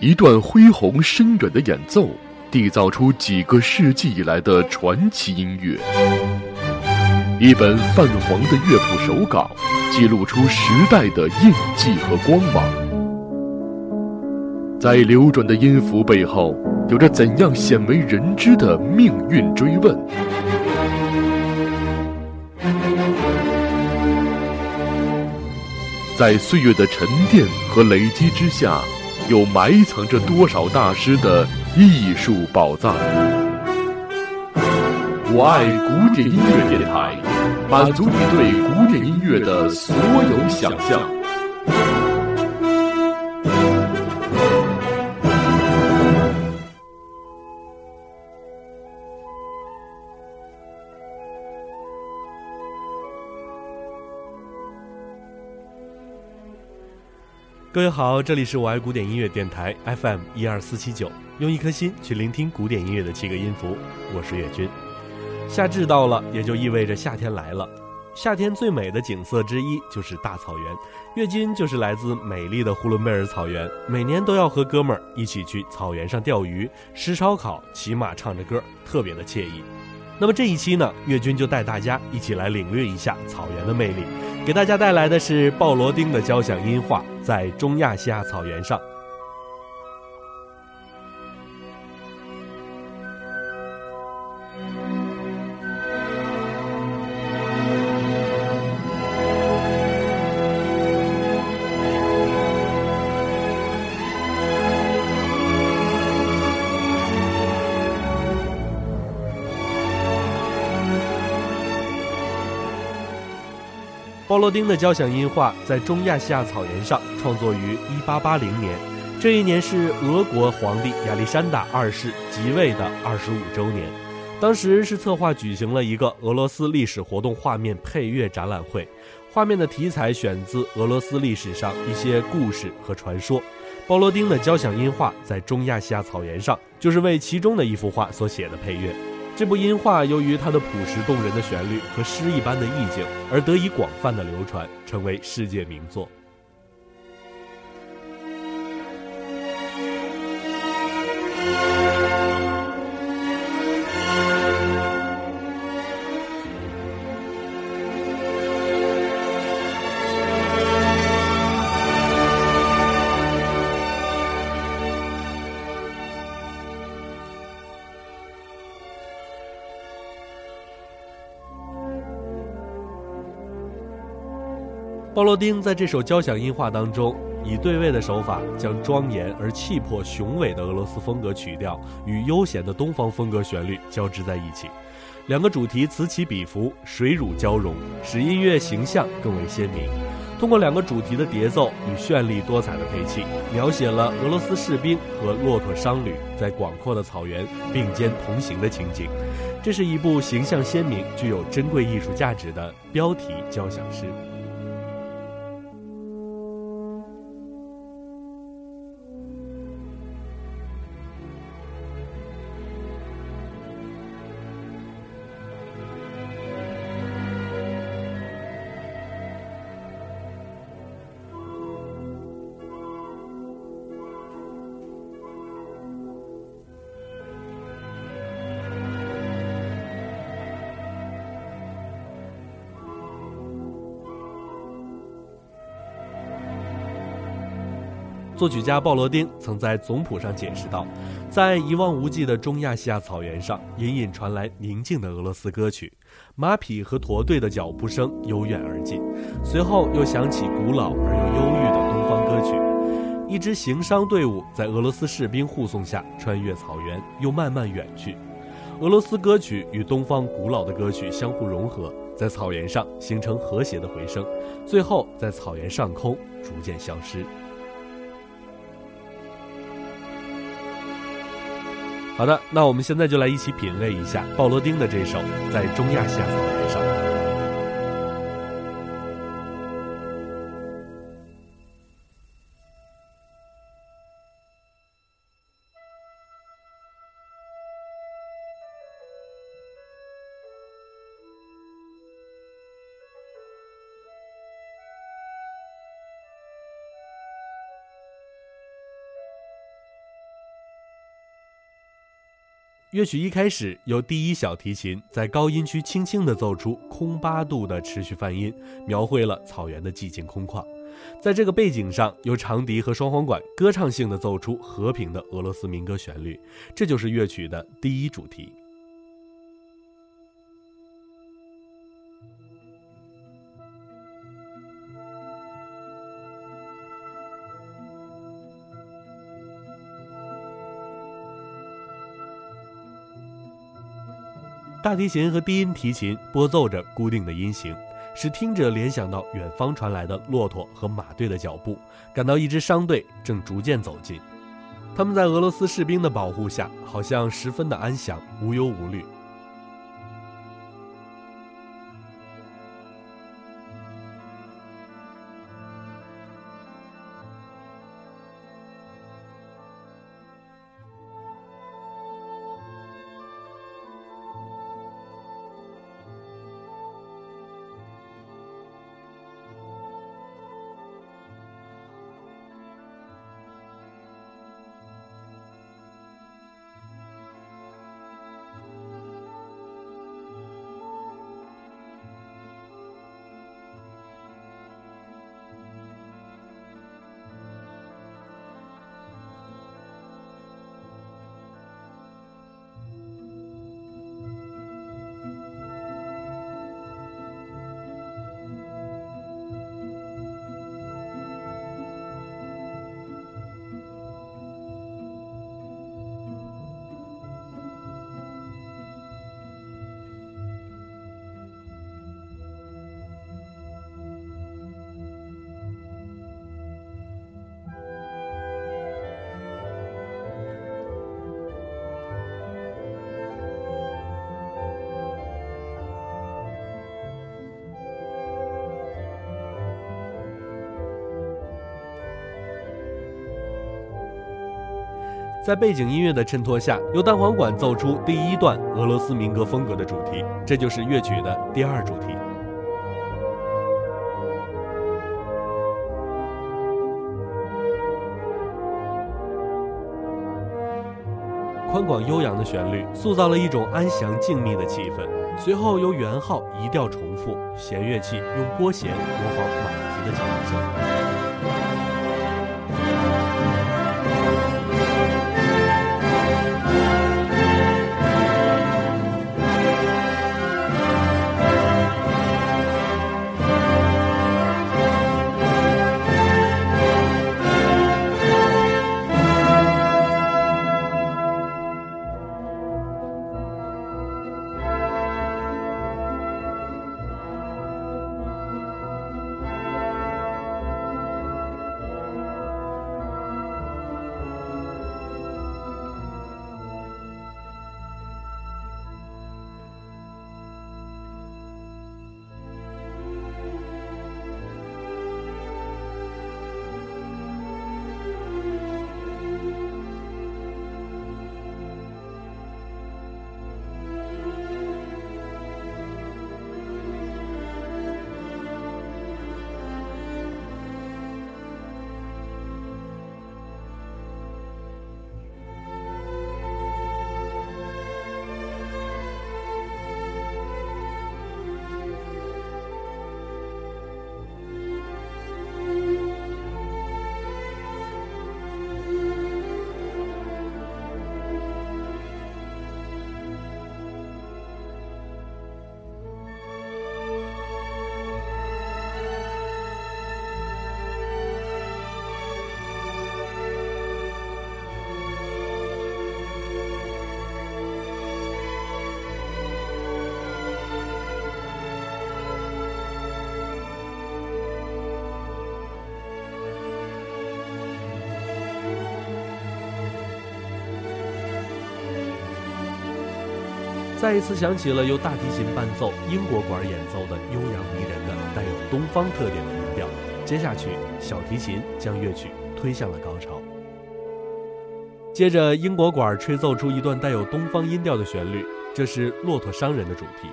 一段恢宏深远的演奏，缔造出几个世纪以来的传奇音乐。一本泛黄的乐谱手稿，记录出时代的印记和光芒。在流转的音符背后，有着怎样鲜为人知的命运追问？在岁月的沉淀和累积之下，有埋藏着多少大师的艺术宝藏？我爱古典音乐电台，满足你对古典音乐的所有想象。各位好，这里是我爱古典音乐电台 FM 一二四七九，用一颗心去聆听古典音乐的七个音符。我是岳军。夏至到了，也就意味着夏天来了。夏天最美的景色之一就是大草原。岳军就是来自美丽的呼伦贝尔草原，每年都要和哥们儿一起去草原上钓鱼、吃烧烤、骑马、唱着歌，特别的惬意。那么这一期呢，岳军就带大家一起来领略一下草原的魅力。给大家带来的是鲍罗丁的交响音画，在中亚西亚草原上。鲍罗丁的交响音画在中亚西亚草原上创作于1880年，这一年是俄国皇帝亚历山大二世即位的25周年。当时是策划举行了一个俄罗斯历史活动画面配乐展览会，画面的题材选自俄罗斯历史上一些故事和传说。鲍罗丁的交响音画在中亚西亚草原上，就是为其中的一幅画所写的配乐。这部音画由于它的朴实动人的旋律和诗一般的意境，而得以广泛的流传，成为世界名作。鲍罗丁在这首交响音画当中，以对位的手法，将庄严而气魄雄伟的俄罗斯风格曲调与悠闲的东方风格旋律交织在一起，两个主题此起彼伏，水乳交融，使音乐形象更为鲜明。通过两个主题的叠奏与绚丽多彩的配器，描写了俄罗斯士兵和骆驼商旅在广阔的草原并肩同行的情景。这是一部形象鲜明、具有珍贵艺术价值的标题交响诗。作曲家鲍罗丁曾在总谱上解释道：“在一望无际的中亚西亚草原上，隐隐传来宁静的俄罗斯歌曲，马匹和驼队的脚步声由远而近，随后又响起古老而又忧郁的东方歌曲。一支行商队伍在俄罗斯士兵护送下穿越草原，又慢慢远去。俄罗斯歌曲与东方古老的歌曲相互融合，在草原上形成和谐的回声，最后在草原上空逐渐消失。”好的，那我们现在就来一起品味一下鲍罗丁的这首《在中亚西亚乐曲一开始由第一小提琴在高音区轻轻地奏出空八度的持续泛音，描绘了草原的寂静空旷。在这个背景上，由长笛和双簧管歌唱性地奏出和平的俄罗斯民歌旋律，这就是乐曲的第一主题。大提琴和低音提琴拨奏着固定的音型，使听者联想到远方传来的骆驼和马队的脚步，感到一支商队正逐渐走近。他们在俄罗斯士兵的保护下，好像十分的安详，无忧无虑。在背景音乐的衬托下，由单簧管奏出第一段俄罗斯民歌风格的主题，这就是乐曲的第二主题。宽广悠扬的旋律塑造了一种安详静谧的气氛。随后由圆号移调重复，弦乐器用拨弦模仿马蹄的脚步声。再一次响起了由大提琴伴奏、英国管演奏的悠扬迷人的、带有东方特点的音调。接下去，小提琴将乐曲推向了高潮。接着，英国管吹奏出一段带有东方音调的旋律，这是《骆驼商人》的主题。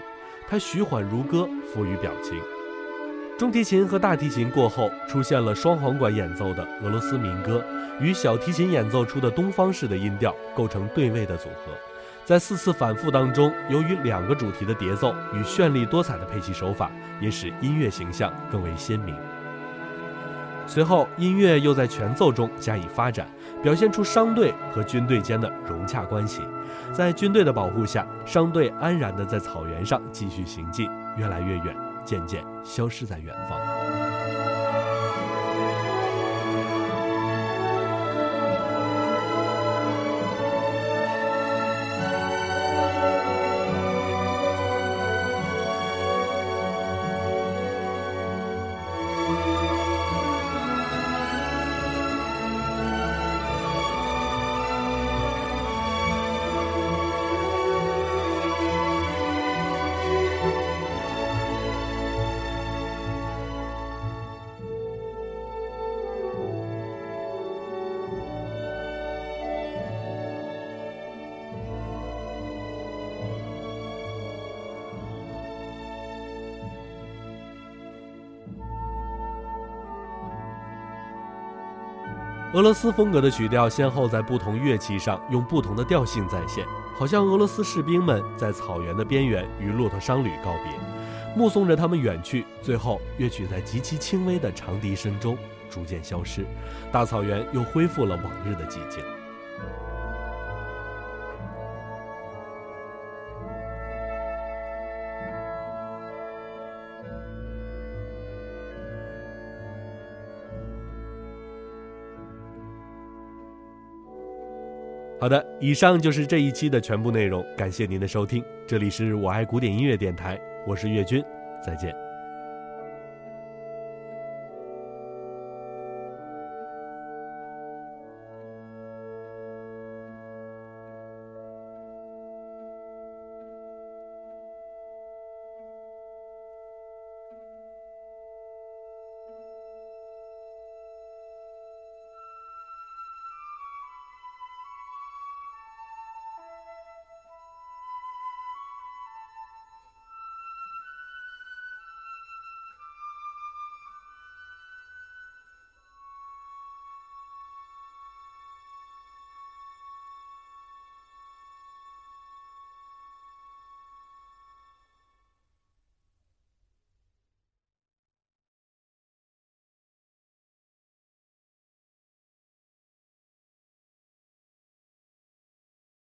它徐缓如歌，富于表情。中提琴和大提琴过后，出现了双簧管演奏的俄罗斯民歌，与小提琴演奏出的东方式的音调构成对位的组合。在四次反复当中，由于两个主题的叠奏与绚丽多彩的配器手法，也使音乐形象更为鲜明。随后，音乐又在全奏中加以发展，表现出商队和军队间的融洽关系。在军队的保护下，商队安然地在草原上继续行进，越来越远，渐渐消失在远方。俄罗斯风格的曲调先后在不同乐器上用不同的调性再现，好像俄罗斯士兵们在草原的边缘与骆驼商旅告别，目送着他们远去。最后，乐曲在极其轻微的长笛声中逐渐消失，大草原又恢复了往日的寂静。好的，以上就是这一期的全部内容，感谢您的收听，这里是我爱古典音乐电台，我是岳军，再见。